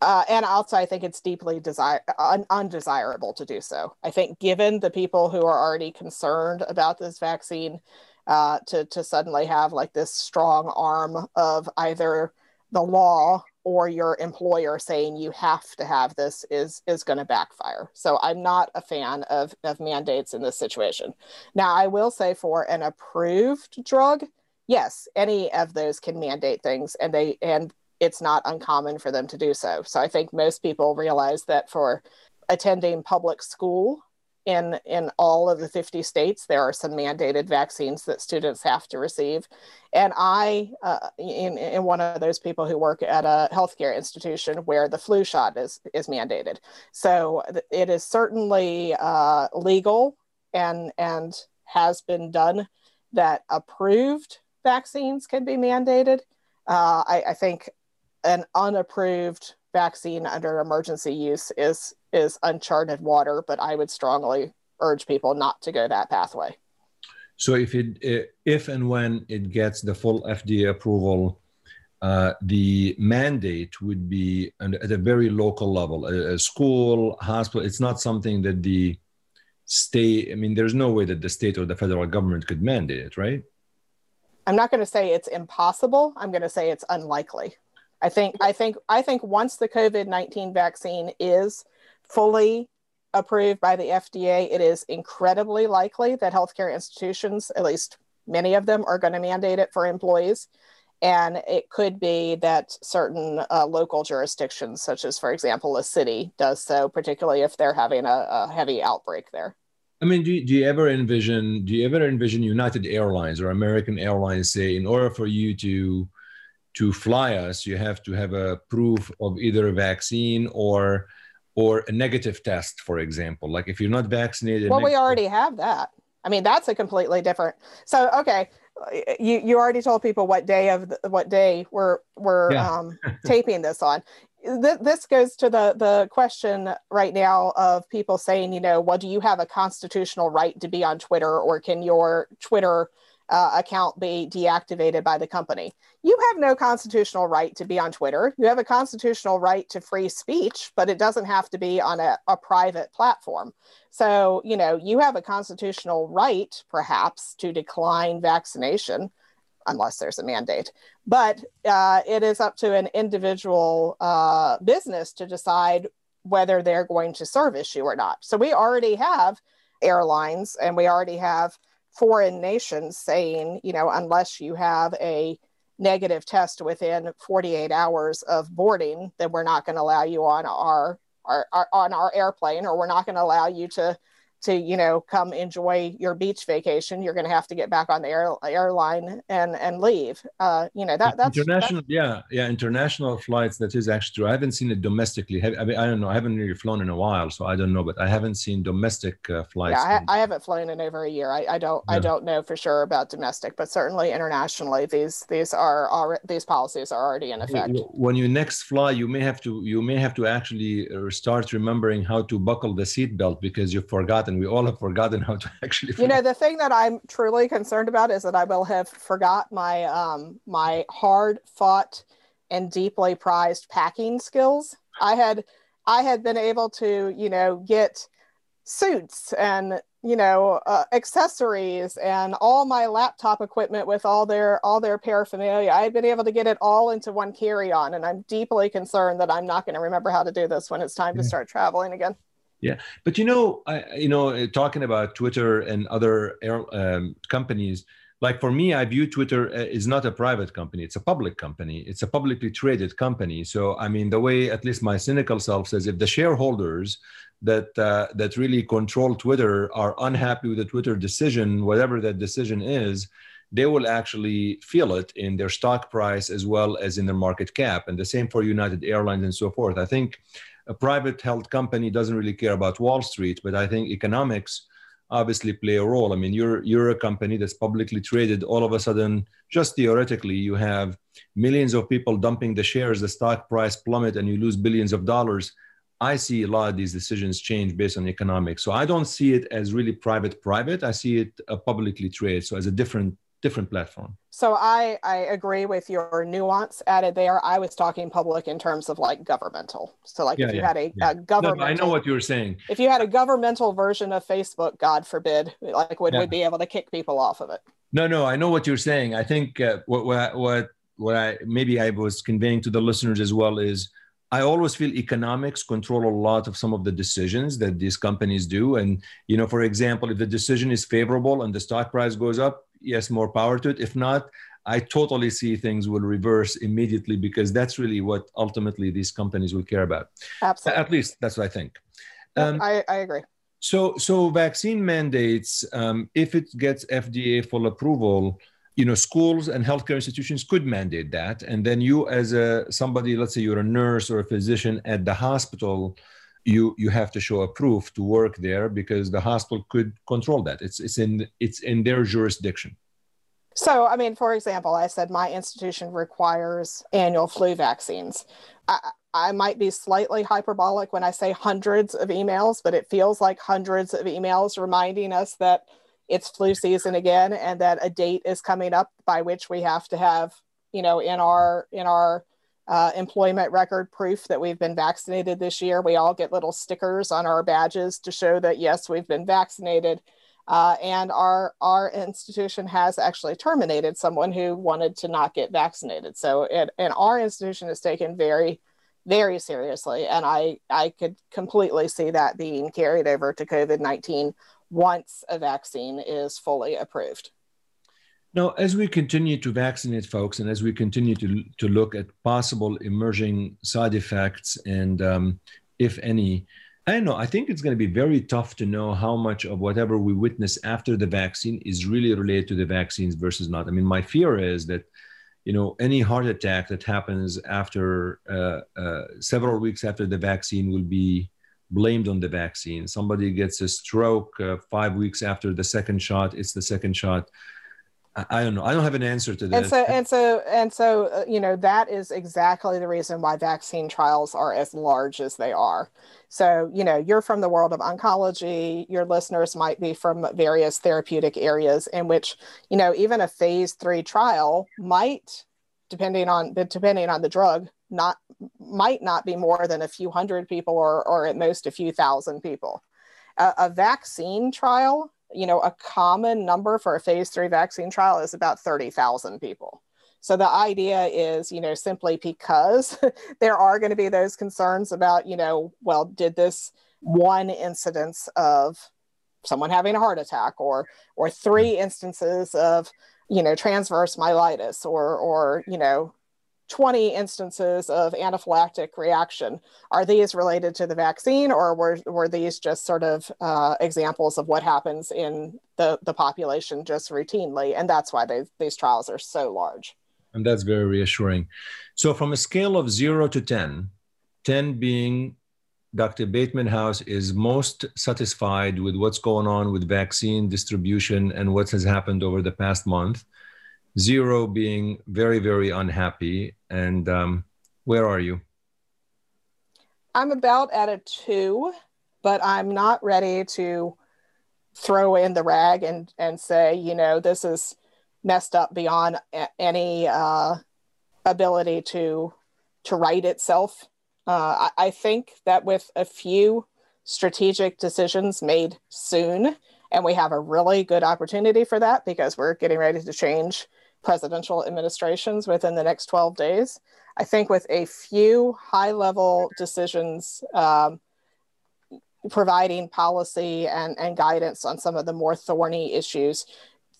Uh, and also, I think it's deeply desire un- undesirable to do so. I think, given the people who are already concerned about this vaccine, uh, to to suddenly have like this strong arm of either the law or your employer saying you have to have this is is going to backfire. So I'm not a fan of of mandates in this situation. Now, I will say for an approved drug, yes, any of those can mandate things, and they and it's not uncommon for them to do so. So I think most people realize that for attending public school in in all of the 50 states there are some mandated vaccines that students have to receive. And i uh, in, in one of those people who work at a healthcare institution where the flu shot is is mandated. So it is certainly uh, legal and and has been done that approved vaccines can be mandated. Uh, I, I think an unapproved vaccine under emergency use is is uncharted water but i would strongly urge people not to go that pathway. So if it if and when it gets the full fda approval uh, the mandate would be at a very local level a, a school hospital. It's not something that the state i mean there's no way that the state or the federal government could mandate it right? I'm not going to say it's impossible. I'm going to say it's unlikely. I think I think I think once the COVID nineteen vaccine is fully approved by the FDA, it is incredibly likely that healthcare institutions, at least many of them, are going to mandate it for employees. And it could be that certain uh, local jurisdictions, such as, for example, a city, does so, particularly if they're having a, a heavy outbreak there. I mean, do you, do you ever envision do you ever envision United Airlines or American Airlines say, in order for you to to fly us, you have to have a proof of either a vaccine or or a negative test, for example. Like if you're not vaccinated. Well, we already have that. I mean, that's a completely different. So, okay, you you already told people what day of the, what day we're we're yeah. um, taping this on. Th- this goes to the the question right now of people saying, you know, well, do you have a constitutional right to be on Twitter, or can your Twitter uh, account be deactivated by the company. You have no constitutional right to be on Twitter. You have a constitutional right to free speech, but it doesn't have to be on a, a private platform. So, you know, you have a constitutional right, perhaps, to decline vaccination unless there's a mandate. But uh, it is up to an individual uh, business to decide whether they're going to service you or not. So we already have airlines and we already have foreign nations saying, you know, unless you have a negative test within 48 hours of boarding, then we're not going to allow you on our, our, our on our airplane, or we're not going to allow you to to you know come enjoy your beach vacation you're going to have to get back on the air, airline and and leave. Uh, you know that that's international yeah yeah international flights that is actually true. I haven't seen it domestically. I mean i don't know i haven't really flown in a while so i don't know but i haven't seen domestic uh, flights yeah I, I, haven't flown in over a year. I, I don't yeah. i don't know for sure about domestic but certainly internationally these these are already these policies are already in effect. When you next fly you may have to you may have to actually uh, start remembering how to buckle the seatbelt because you forgot forgotten. We all have forgotten how to actually. You know, the thing that I'm truly concerned about is that I will have forgot my um, my hard fought and deeply prized packing skills. I had I had been able to, you know, get suits and you know uh, accessories and all my laptop equipment with all their all their paraphernalia i had been able to get it all into one carry-on and i'm deeply concerned that i'm not going to remember how to do this when it's time yeah. to start traveling again yeah, but you know, I, you know, uh, talking about Twitter and other um, companies, like for me, I view Twitter uh, is not a private company; it's a public company. It's a publicly traded company. So, I mean, the way at least my cynical self says, if the shareholders that uh, that really control Twitter are unhappy with the Twitter decision, whatever that decision is, they will actually feel it in their stock price as well as in their market cap. And the same for United Airlines and so forth. I think a private health company doesn't really care about Wall Street, but I think economics obviously play a role. I mean, you're you're a company that's publicly traded. All of a sudden, just theoretically, you have millions of people dumping the shares, the stock price plummet, and you lose billions of dollars. I see a lot of these decisions change based on economics. So I don't see it as really private private. I see it publicly traded. So as a different different platform. So I I agree with your nuance added there. I was talking public in terms of like governmental. So like yeah, if you yeah, had a, yeah. a government, no, I know what you're saying. If you had a governmental version of Facebook, God forbid, like would we be able to kick people off of it? No, no, I know what you're saying. I think uh, what what what what I maybe I was conveying to the listeners as well is I always feel economics control a lot of some of the decisions that these companies do. And, you know, for example, if the decision is favorable and the stock price goes up, yes, more power to it. If not, I totally see things will reverse immediately because that's really what ultimately these companies will care about. Absolutely. At least that's what I think. Um, I, I agree. So, so vaccine mandates, um, if it gets FDA full approval, you know schools and healthcare institutions could mandate that and then you as a somebody let's say you're a nurse or a physician at the hospital you you have to show a proof to work there because the hospital could control that. It's it's in it's in their jurisdiction. So i mean for example i said my institution requires annual flu vaccines. I, I might be slightly hyperbolic when I say hundreds of emails, but it feels like hundreds of emails reminding us that it's flu season again and that a date is coming up by which we have to have you know in our in our uh, employment record proof that we've been vaccinated this year. We all get little stickers on our badges to show that yes we've been vaccinated. Uh, and our our institution has actually terminated someone who wanted to not get vaccinated. So it, and our institution is taken very very seriously. And i i could completely see that being carried over to covid-19 once a vaccine is fully approved. Now, as we continue to vaccinate folks and as we continue to, to look at possible emerging side effects and, um, if any, I don't know, I think it's going to be very tough to know how much of whatever we witness after the vaccine is really related to the vaccines versus not. I mean, my fear is that, you know, any heart attack that happens after uh, uh, several weeks after the vaccine will be blamed on the vaccine. Somebody gets a stroke uh, five weeks after the second shot. It's the second shot. I, don't know. I don't have an answer to that. And so, and so, and so, uh, you know, that is exactly the reason why vaccine trials are as large as they are. So, you know, you're from the world of oncology. Your listeners might be from various therapeutic areas in which, you know, even a phase three trial might, depending on depending on the drug, not might not be more than a few hundred people or, or at most a few thousand people. A, a vaccine trial, you know, a common number for a phase three vaccine trial is about 30,000 people. So the idea is, you know, simply because there are going to be those concerns about, you know, well, did this one incidence of someone having a heart attack or or three mm. instances of, you know, transverse myelitis or or, you know, 20 instances of anaphylactic reaction. Are these related to the vaccine or were, were these just sort of uh, examples of what happens in the, the population just routinely? And that's why they, these trials are so large. And that's very reassuring. So, from a scale of zero to 10, 10 being Dr. Bateman House is most satisfied with what's going on with vaccine distribution and what has happened over the past month zero being very very unhappy. And um, where are you? I'm about at a two but i'm not ready to throw in the rag and and say you know this is messed up beyond a- any uh, ability to to right itself. Uh, I, I think that with a few strategic decisions made soon and we have a really good opportunity for that because we're getting ready to change presidential administrations within the next 12 days. I think with a few high level decisions um, providing policy and, and guidance on some of the more thorny issues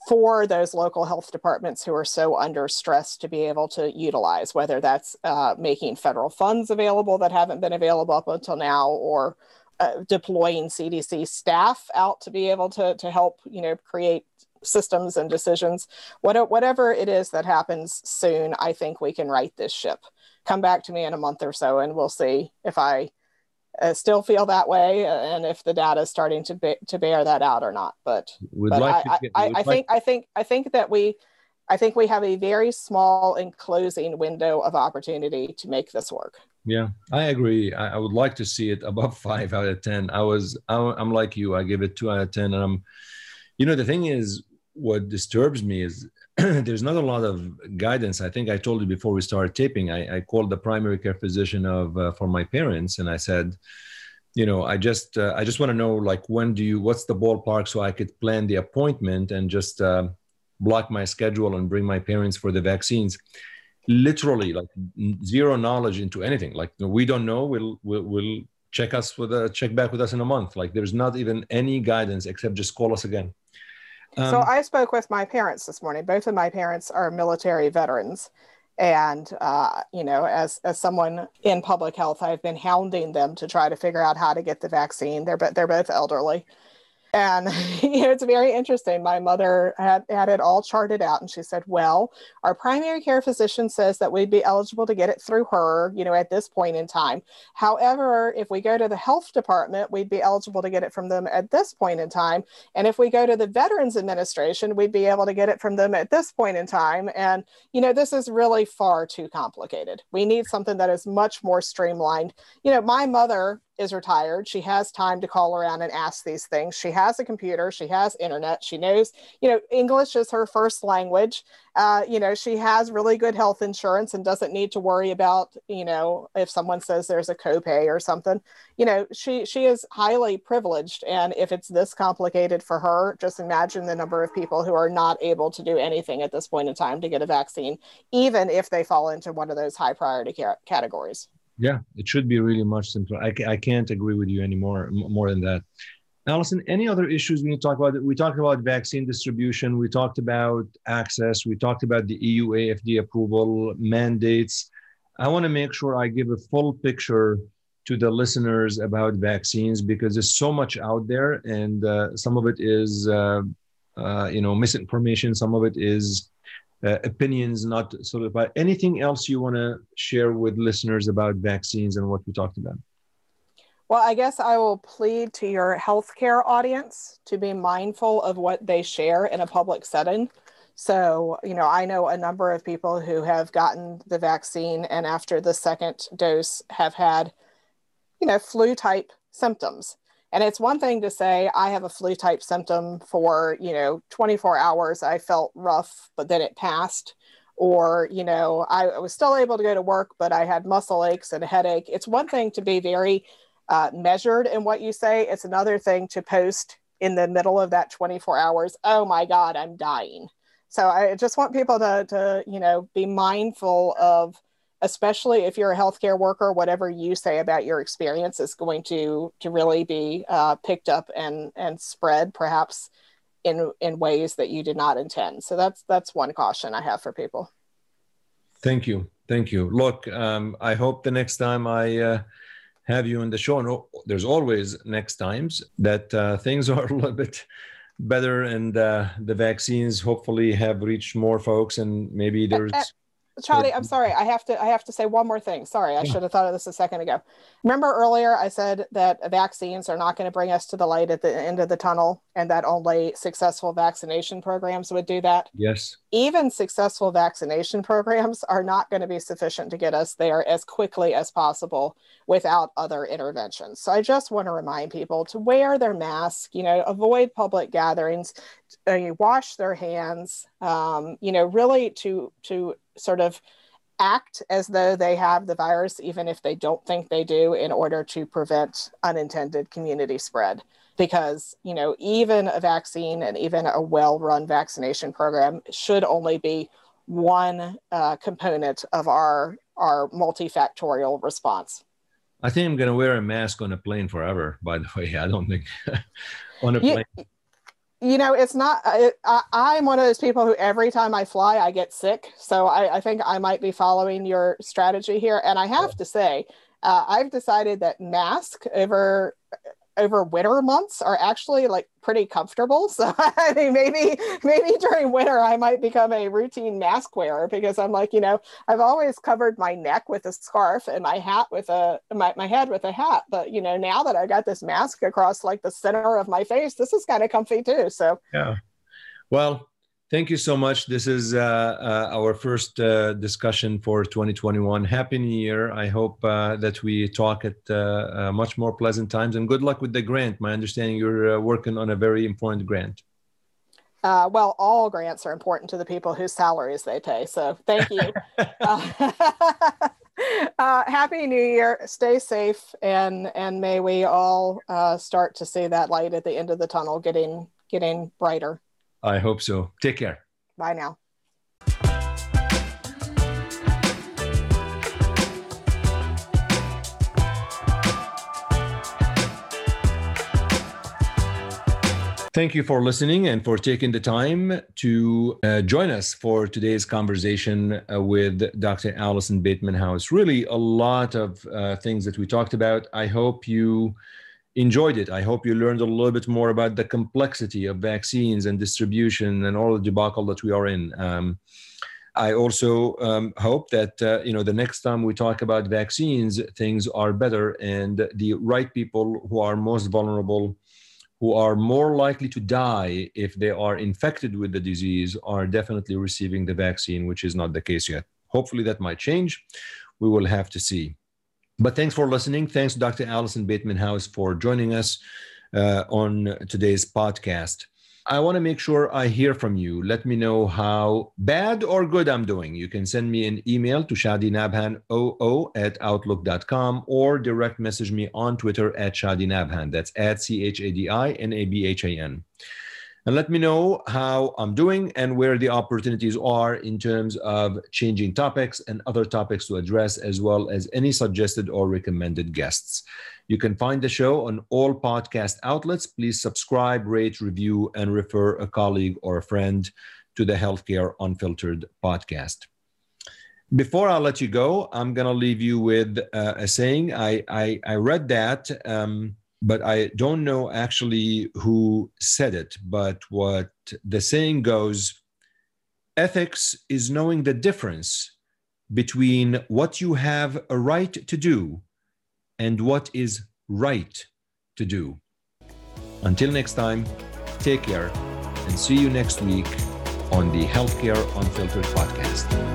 for those local health departments who are so under stress to be able to utilize, whether that's uh, making federal funds available that haven't been available up until now or uh, deploying CDC staff out to be able to, to help, you know, create systems and decisions. What, whatever it is that happens soon, I think we can right this ship. Come back to me in a month or so, and we'll see if I uh, still feel that way, and if the data is starting to be, to bear that out or not. But, but like I, get- I, I like- think I think I think that we I think we have a very small and closing window of opportunity to make this work. Yeah, I agree. I, I would like to see it above five out of ten. I was, I, I'm like you. I give it two out of ten, and I'm, you know, the thing is, what disturbs me is there's not a lot of guidance. I think I told you before we started taping. I, I called the primary care physician of uh, for my parents, and I said, you know, I just, uh, I just want to know, like, when do you? What's the ballpark so I could plan the appointment and just uh, block my schedule and bring my parents for the vaccines literally like zero knowledge into anything like we don't know we'll we'll, we'll check us with a check back with us in a month like there's not even any guidance except just call us again so Um, I spoke with my parents this morning. Both of my parents are military veterans. And, uh, you know, as, as someone in public health, I've been hounding them to try to figure out how to get the vaccine. They're, they're both elderly. And, you know, it's very interesting. My mother had, had it all charted out and she said, well, our primary care physician says that we'd be eligible to get it through her, you know, at this point in time. However, if we go to the health department, we'd be eligible to get it from them at this point in time. And if we go to the Veterans Administration, we'd be able to get it from them at this point in time. And, you know, this is really far too complicated. We need something that is much more streamlined. You know, my mother is retired. She has time to call around and ask these things. She has a computer, she has internet, she knows, you know, English is her first language. Uh, you know, she has really good health insurance and doesn't need to worry about, you know, if someone says there's a copay or something you know she she is highly privileged and if it's this complicated for her just imagine the number of people who are not able to do anything at this point in time to get a vaccine even if they fall into one of those high priority ca- categories yeah it should be really much simpler. I, I can't agree with you anymore more than that. Alison any other issues we need to talk about? We talked about vaccine distribution we talked about access we talked about the EUA FDA approval mandates. I want to make sure i give a full picture to the listeners about vaccines because there's so much out there and uh, some of it is uh, uh, you know misinformation some of it is uh, opinions not sort of but anything else you want to share with listeners about vaccines and what we talked about well i guess i will plead to your healthcare audience to be mindful of what they share in a public setting so, you know, I know a number of people who have gotten the vaccine and after the second dose have had you know, flu type symptoms. And it's one thing to say, I have a flu type symptom for, you know, 24 hours. I felt rough, but then it passed. Or, you know, I was still able to go to work, but I had muscle aches and a headache. It's one thing to be very uh, measured in what you say, it's another thing to post in the middle of that 24 hours, oh my God, I'm dying. So I just want people to, to you know, be mindful of especially if you're a healthcare worker whatever you say about your experience is going to to really be uh, picked up and and spread perhaps in in ways that you did not intend. So that's that's one caution i have for people. Thank you. Thank you. Look um, i hope the next time i uh, have you on the show and there's always next times that uh, things are a little bit better and uh, the vaccines hopefully have reached more folks and maybe there's Chadi, I'm sorry. I have to I have to say one more thing. Sorry, I should have thought of this a second ago. Remember earlier I said that vaccines are not going to bring us to the light at the end of the tunnel and that only successful vaccination programs would do that. yes Even successful vaccination programs are not going to be sufficient to get us there as quickly as possible without other interventions. So I just want to remind people to wear their mask, you know, avoid public gatherings, uh, wash their hands, um, you know, really to to sort of act as though they have the virus, even if they don't think they do, in order to prevent unintended community spread. Because, you know, even a vaccine and even a well run vaccination program should only be one uh, component of our, our multifactorial response. i think i'm going to wear a mask on a plane forever by the way i don't think on a plane you know it's not it, I, i'm one of those people who every time i fly i get sick. So i, I think i might be following your strategy here. And i have to say uh, i've decided that mask over over winter months are actually like pretty comfortable. So I mean, maybe maybe during winter I might become a routine mask wearer because I'm like, you know, I've always covered my neck with a scarf and my hat with a my, my head with a hat. But you know, now that I got this mask across like the center of my face, this is kind of comfy too. So yeah. Well, Thank you so much. This is uh, uh, our first uh, discussion for 2021. Happy New Year. I hope uh, that we talk at uh, uh, much more pleasant times and good luck with the grant. My understanding you're working on a very important grant. well, all grants are important to the people whose salaries they pay. So thank you. happy New Year. Stay safe and, and may we all start to see that light at the end of the tunnel getting, getting brighter. I hope so. Take care. Bye now. Thank you for listening and for taking the time to uh, join us for today's conversation uh, with Dr. Alison Bateman House. Really, a lot of uh, things that we talked about. I hope you enjoyed it. I hope you learned a little bit more about the complexity of vaccines and distribution and all the debacle that we are in. Um, I also um, hope that uh, you know the next time we talk about vaccines, things are better, and the right people who are most vulnerable, who are more likely to die if they are infected with the disease, are definitely receiving the vaccine, which is not the case yet. Hopefully, that might change. We will have to see. But thanks for listening. Thanks, Dr. Alison Bateman House, for joining us uh, on today's podcast. I want to make sure I hear from you. Let me know how bad or good I'm doing. You can send me an email to chadinabhan00 at outlook.com or direct message me on Twitter at chadinabhan. That's at C H A D I N A B H A N and let me know how I'm doing and where the opportunities are in terms of changing topics and other topics to address, as well as any suggested or recommended guests. You can find the show on all podcast outlets. Please subscribe, rate, review, and refer a colleague or a friend to the Healthcare Unfiltered podcast. Before I let you go, I'm going to leave you with uh, a saying. I, I, I read that. Um, but I don't know actually who said it. But what the saying goes ethics is knowing the difference between what you have a right to do and what is right to do. Until next time, take care and see you next week on the Healthcare Unfiltered podcast.